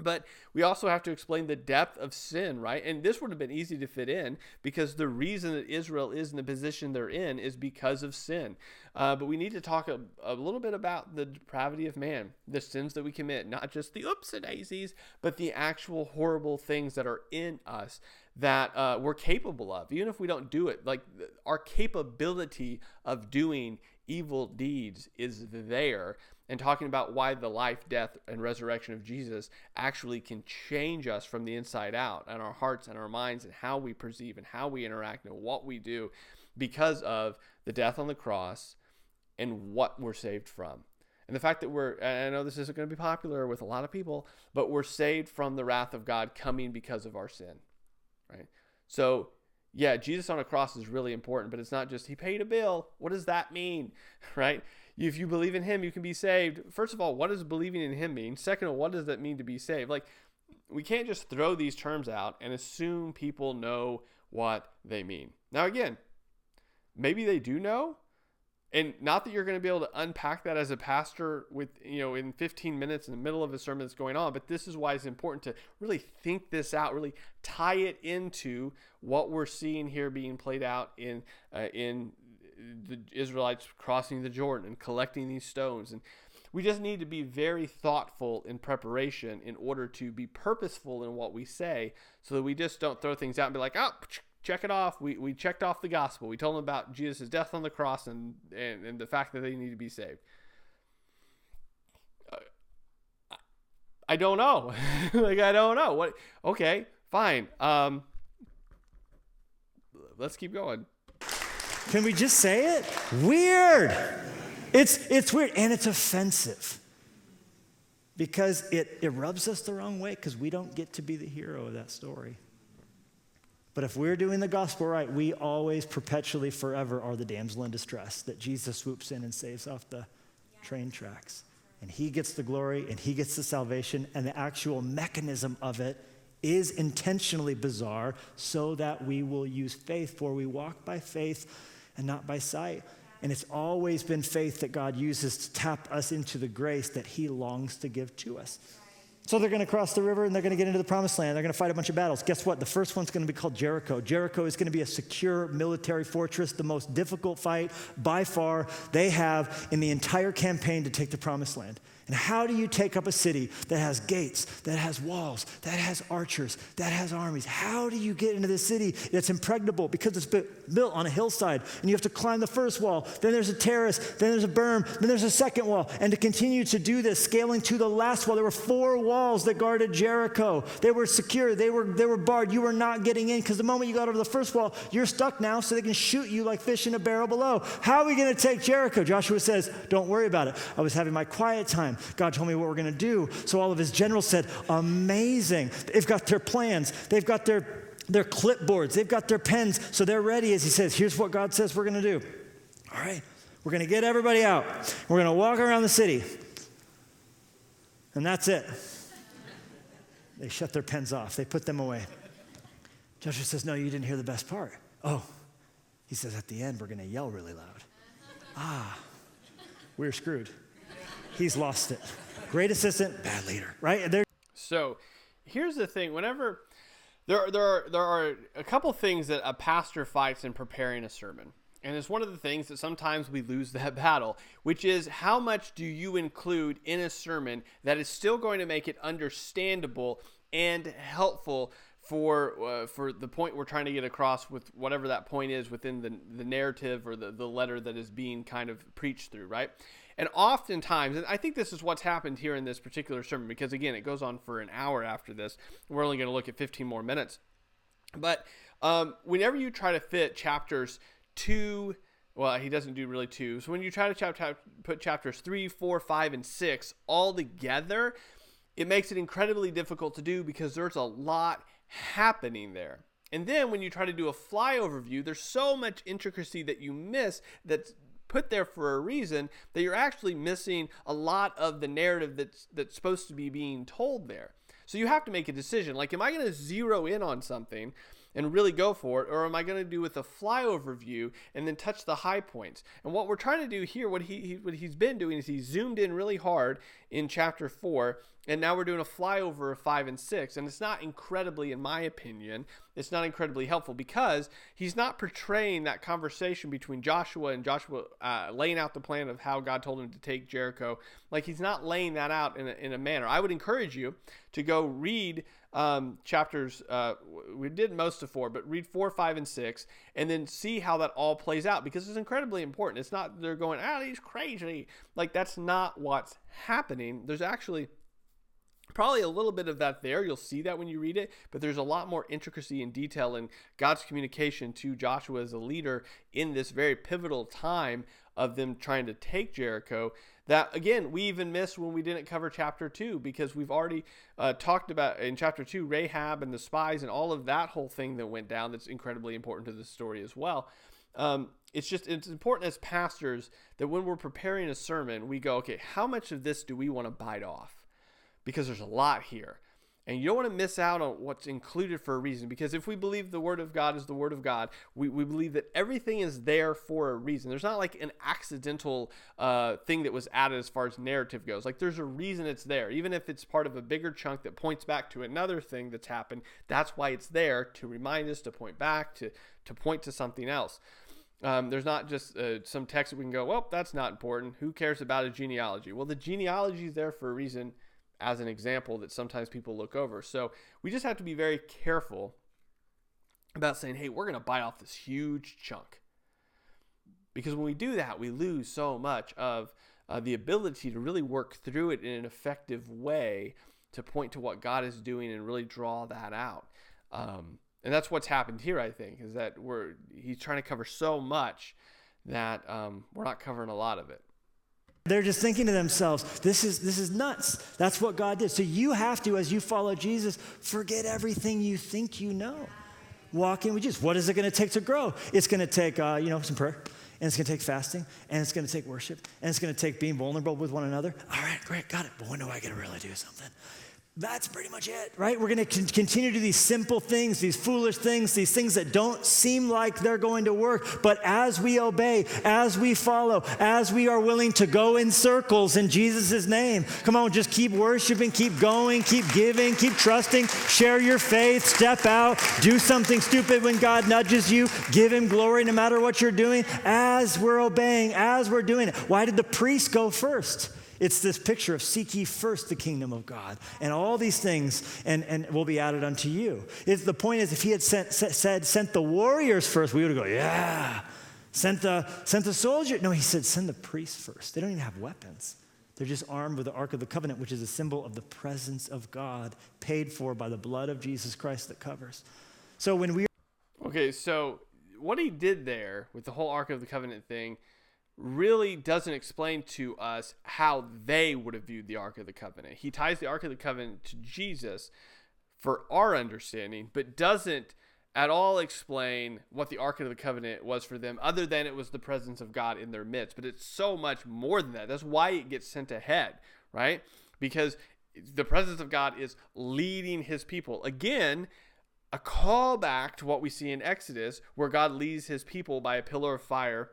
but we also have to explain the depth of sin, right? And this would have been easy to fit in because the reason that Israel is in the position they're in is because of sin. Uh, but we need to talk a, a, little bit about the depravity of man, the sins that we commit, not just the oops and daisies, but the actual horrible things that are in us that uh, we're capable of, even if we don't do it. Like our capability of doing evil deeds is there and talking about why the life, death, and resurrection of Jesus actually can change us from the inside out and our hearts and our minds and how we perceive and how we interact and what we do because of the death on the cross and what we're saved from. And the fact that we're, I know this isn't going to be popular with a lot of people, but we're saved from the wrath of God coming because of our sin, right? So, yeah, Jesus on a cross is really important, but it's not just he paid a bill. What does that mean, right? If you believe in him, you can be saved. First of all, what does believing in him mean? Second of all, what does that mean to be saved? Like, we can't just throw these terms out and assume people know what they mean. Now, again, maybe they do know. And not that you're going to be able to unpack that as a pastor with, you know, in 15 minutes in the middle of a sermon that's going on, but this is why it's important to really think this out, really tie it into what we're seeing here being played out in uh, in the Israelites crossing the Jordan and collecting these stones. And we just need to be very thoughtful in preparation in order to be purposeful in what we say so that we just don't throw things out and be like, oh, check it off. We, we checked off the gospel. We told them about Jesus' death on the cross and, and, and the fact that they need to be saved. I don't know. like, I don't know. What? Okay, Fine. Um, let's keep going. Can we just say it? Weird. It's, it's weird and it's offensive because it, it rubs us the wrong way because we don't get to be the hero of that story. But if we're doing the gospel right, we always, perpetually, forever are the damsel in distress that Jesus swoops in and saves off the train tracks. And he gets the glory and he gets the salvation, and the actual mechanism of it is intentionally bizarre so that we will use faith, for we walk by faith and not by sight. And it's always been faith that God uses to tap us into the grace that He longs to give to us. So they're going to cross the river and they're going to get into the promised land. They're going to fight a bunch of battles. Guess what? The first one's going to be called Jericho. Jericho is going to be a secure military fortress, the most difficult fight by far they have in the entire campaign to take the promised land. And how do you take up a city that has gates, that has walls, that has archers, that has armies? How do you get into this city that's impregnable because it's built on a hillside and you have to climb the first wall, then there's a terrace, then there's a berm, then there's a second wall. And to continue to do this, scaling to the last wall, there were four walls that guarded Jericho. They were secure, they were, they were barred. You were not getting in because the moment you got over the first wall, you're stuck now so they can shoot you like fish in a barrel below. How are we going to take Jericho? Joshua says, Don't worry about it. I was having my quiet time. God told me what we're going to do. So all of his generals said, Amazing. They've got their plans, they've got their, their clipboards, they've got their pens. So they're ready as he says, Here's what God says we're going to do. All right, we're going to get everybody out. We're going to walk around the city. And that's it. They shut their pens off, they put them away. Joshua says, No, you didn't hear the best part. Oh, he says, At the end, we're going to yell really loud. Ah, we're screwed. He's lost it. Great assistant, bad leader, right? They're- so here's the thing whenever there, there, are, there are a couple things that a pastor fights in preparing a sermon. And it's one of the things that sometimes we lose that battle, which is how much do you include in a sermon that is still going to make it understandable and helpful for uh, for the point we're trying to get across with whatever that point is within the, the narrative or the, the letter that is being kind of preached through, right? And oftentimes, and I think this is what's happened here in this particular sermon, because again, it goes on for an hour after this. We're only going to look at 15 more minutes. But um, whenever you try to fit chapters two, well, he doesn't do really two. So when you try to chap- put chapters three, four, five, and six all together, it makes it incredibly difficult to do because there's a lot happening there. And then when you try to do a flyover view, there's so much intricacy that you miss that's put there for a reason that you're actually missing a lot of the narrative that's that's supposed to be being told there. So you have to make a decision. Like, am I going to zero in on something and really go for it, or am I going to do with a flyover view and then touch the high points? And what we're trying to do here, what he, he what he's been doing is he's zoomed in really hard in chapter four, and now we're doing a flyover of five and six, and it's not incredibly, in my opinion, it's not incredibly helpful because he's not portraying that conversation between Joshua and Joshua uh, laying out the plan of how God told him to take Jericho. Like he's not laying that out in a, in a manner. I would encourage you to go read um, chapters. Uh, we did most of four, but read four, five, and six, and then see how that all plays out because it's incredibly important. It's not they're going, ah, he's crazy. Like that's not what's happening. There's actually probably a little bit of that there. You'll see that when you read it, but there's a lot more intricacy and detail in God's communication to Joshua as a leader in this very pivotal time of them trying to take Jericho. That again, we even missed when we didn't cover chapter two because we've already uh, talked about in chapter two Rahab and the spies and all of that whole thing that went down. That's incredibly important to the story as well. Um, it's just it's important as pastors that when we're preparing a sermon, we go, okay, how much of this do we want to bite off? because there's a lot here. And you don't want to miss out on what's included for a reason. Because if we believe the Word of God is the Word of God, we, we believe that everything is there for a reason. There's not like an accidental uh, thing that was added as far as narrative goes. Like there's a reason it's there. Even if it's part of a bigger chunk that points back to another thing that's happened, that's why it's there to remind us, to point back, to, to point to something else. Um, there's not just uh, some text that we can go, well, that's not important. Who cares about a genealogy? Well, the genealogy is there for a reason as an example that sometimes people look over. So we just have to be very careful about saying, hey, we're going to bite off this huge chunk. Because when we do that, we lose so much of uh, the ability to really work through it in an effective way to point to what God is doing and really draw that out. Um, and that's what's happened here, I think, is that we're he's trying to cover so much that um, we're not covering a lot of it. They're just thinking to themselves, this is, this is nuts. That's what God did. So you have to, as you follow Jesus, forget everything you think you know. Walk in with Jesus. What is it going to take to grow? It's going to take, uh, you know, some prayer, and it's going to take fasting, and it's going to take worship, and it's going to take being vulnerable with one another. All right, great, got it. But when do I get to really do something? That's pretty much it, right? We're going to continue to do these simple things, these foolish things, these things that don't seem like they're going to work. But as we obey, as we follow, as we are willing to go in circles in Jesus' name, come on, just keep worshiping, keep going, keep giving, keep trusting, share your faith, step out, do something stupid when God nudges you, give Him glory no matter what you're doing, as we're obeying, as we're doing it. Why did the priest go first? It's this picture of seek ye first the kingdom of God, and all these things and, and will be added unto you. It's, the point is, if he had sent, said, sent the warriors first, we would go, yeah. Sent the, sent the soldier. No, he said, send the priests first. They don't even have weapons. They're just armed with the Ark of the Covenant, which is a symbol of the presence of God, paid for by the blood of Jesus Christ that covers. So when we. Okay, so what he did there with the whole Ark of the Covenant thing really doesn't explain to us how they would have viewed the Ark of the Covenant. He ties the Ark of the Covenant to Jesus for our understanding, but doesn't at all explain what the Ark of the Covenant was for them, other than it was the presence of God in their midst. But it's so much more than that. That's why it gets sent ahead, right? Because the presence of God is leading his people. Again, a callback to what we see in Exodus, where God leads his people by a pillar of fire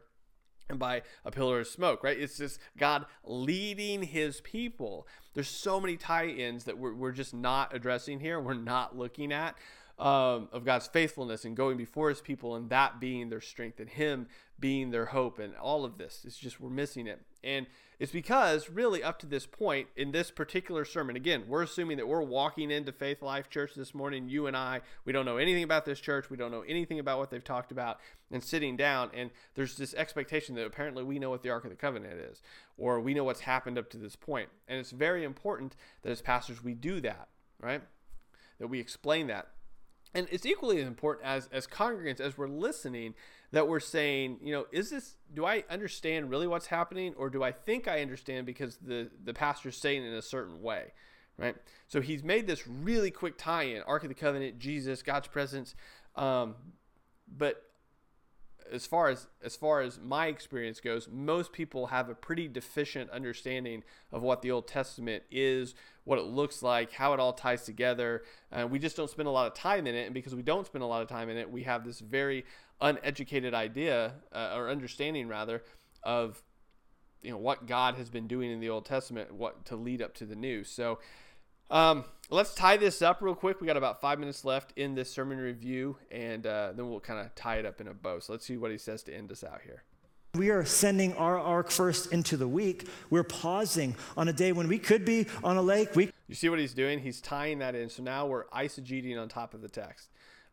by a pillar of smoke, right? It's just God leading his people. There's so many tie ins that we're, we're just not addressing here, we're not looking at. Um, of God's faithfulness and going before his people and that being their strength and him being their hope and all of this. It's just we're missing it. And it's because really up to this point in this particular sermon, again, we're assuming that we're walking into Fresh Life Church this morning, you and I, we don't know anything about this church, we don't know anything about what they've talked about, and sitting down, and there's this expectation that apparently we know what the Ark of the Covenant is, or we know what's happened up to this point. And it's very important that as pastors we do that, right? That we explain that. And it's equally as important as as congregants as we're listening that we're saying, you know, is this do I understand really what's happening or do I think I understand because the the pastor's saying it in a certain way, right? So he's made this really quick tie-in: Ark of the Covenant, Jesus, God's presence. Um, but as far as as far as my experience goes, most people have a pretty deficient understanding of what the Old Testament is, what it looks like, how it all ties together. Uh, we just don't spend a lot of time in it, and because we don't spend a lot of time in it, we have this very uneducated idea uh, or understanding rather of you know what God has been doing in the Old Testament, what to lead up to the New. So um, let's tie this up real quick. We got about five minutes left in this sermon review, and uh, then we'll kind of tie it up in a bow. So let's see what he says to end us out here. We are sending our ark first into the week. We're pausing on a day when we could be on a lake. We you see what he's doing? He's tying that in. So now we're eisegeting on top of the text.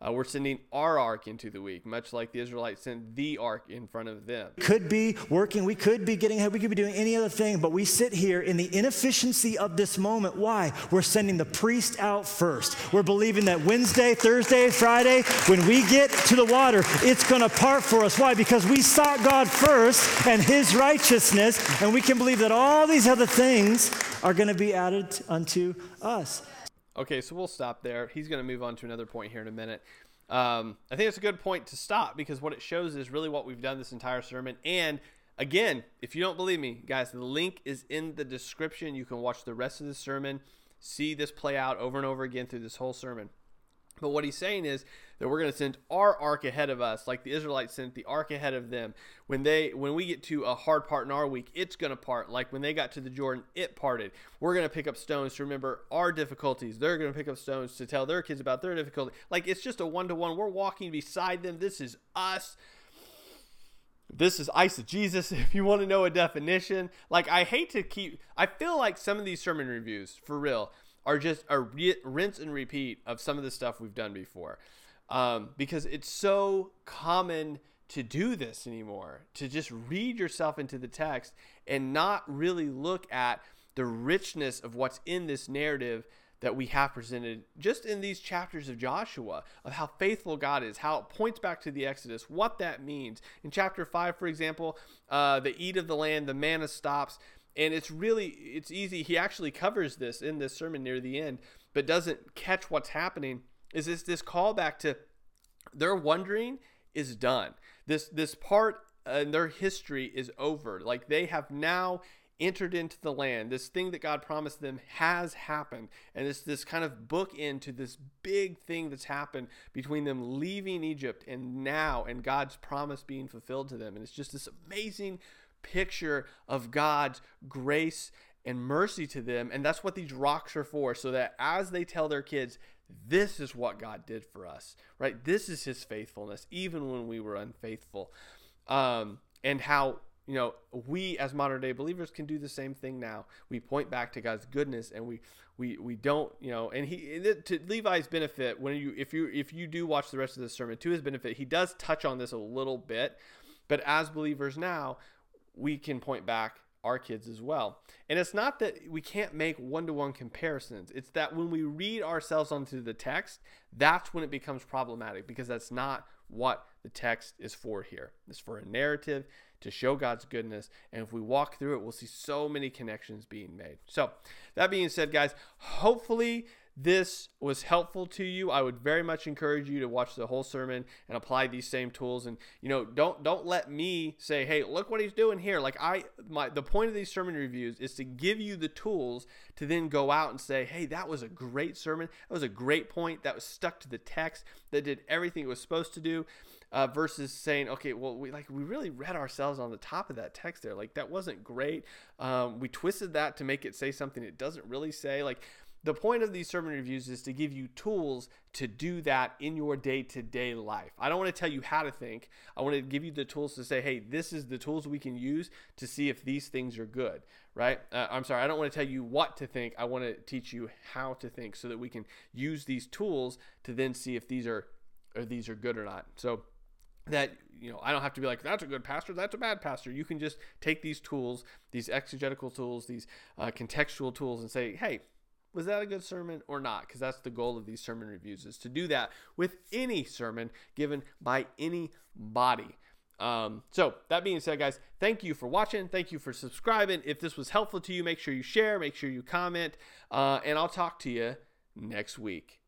Uh, we're sending our ark into the week, much like the Israelites sent the ark in front of them. Could be working, we could be getting ahead, we could be doing any other thing, but we sit here in the inefficiency of this moment. Why? We're sending the priest out first. We're believing that Wednesday, Thursday, Friday, when we get to the water, it's going to part for us. Why? Because we sought God first and his righteousness, and we can believe that all these other things are going to be added unto us. Okay, so we'll stop there. He's going to move on to another point here in a minute. Um, I think it's a good point to stop because what it shows is really what we've done this entire sermon. And again, if you don't believe me, guys, the link is in the description. You can watch the rest of the sermon, see this play out over and over again through this whole sermon. But what he's saying is that we're going to send our ark ahead of us, like the Israelites sent the ark ahead of them. When they when we get to a hard part in our week, it's going to part. Like when they got to the Jordan, it parted. We're going to pick up stones to remember our difficulties. They're going to pick up stones to tell their kids about their difficulty. Like it's just a one to one. We're walking beside them. This is us. This is eisegesis. If you want to know a definition, like I hate to keep. I feel like some of these sermon reviews, for real are just a re- rinse and repeat of some of the stuff we've done before. Um, because it's so common to do this anymore, to just read yourself into the text and not really look at the richness of what's in this narrative that we have presented just in these chapters of Joshua of how faithful God is, how it points back to the Exodus, what that means. In chapter 5, for example, uh, the eat of the land, the manna stops. And it's really, it's easy. He actually covers this in this sermon near the end, but doesn't catch what's happening. Is this this callback to their wondering is done. This this part in their history is over. Like they have now entered into the land. This thing that God promised them has happened. And it's this kind of book into this big thing that's happened between them leaving Egypt and now and God's promise being fulfilled to them. And it's just this amazing picture of God's grace and mercy to them. And that's what these rocks are for, so that as they tell their kids, this is what God did for us, right? This is his faithfulness, even when we were unfaithful. Um, and how you know we as modern day believers can do the same thing now we point back to god's goodness and we we we don't you know and he to levi's benefit when you if you if you do watch the rest of the sermon to his benefit he does touch on this a little bit but as believers now we can point back our kids as well. And it's not that we can't make one to one comparisons, it's that when we read ourselves onto the text, that's when it becomes problematic because that's not what the text is for here. It's for a narrative to show God's goodness. And if we walk through it, we'll see so many connections being made. So, that being said, guys, hopefully this was helpful to you i would very much encourage you to watch the whole sermon and apply these same tools and you know don't don't let me say hey look what he's doing here like i my the point of these sermon reviews is to give you the tools to then go out and say hey that was a great sermon that was a great point that was stuck to the text that did everything it was supposed to do uh, versus saying, okay, well, we like we really read ourselves on the top of that text there. Like that wasn't great. Um, we twisted that to make it say something it doesn't really say. Like the point of these sermon reviews is to give you tools to do that in your day to day life. I don't want to tell you how to think. I want to give you the tools to say, hey, this is the tools we can use to see if these things are good, right? Uh, I'm sorry, I don't want to tell you what to think. I want to teach you how to think so that we can use these tools to then see if these are or these are good or not. So that you know i don't have to be like that's a good pastor that's a bad pastor you can just take these tools these exegetical tools these uh, contextual tools and say hey was that a good sermon or not? Because that's the goal of these sermon reviews is to do that with any sermon given by anybody. Um, so that being said, guys, thank you for watching. Thank you for subscribing. If this was helpful to you, make sure you share, make sure you comment, uh, and I'll talk to you next week.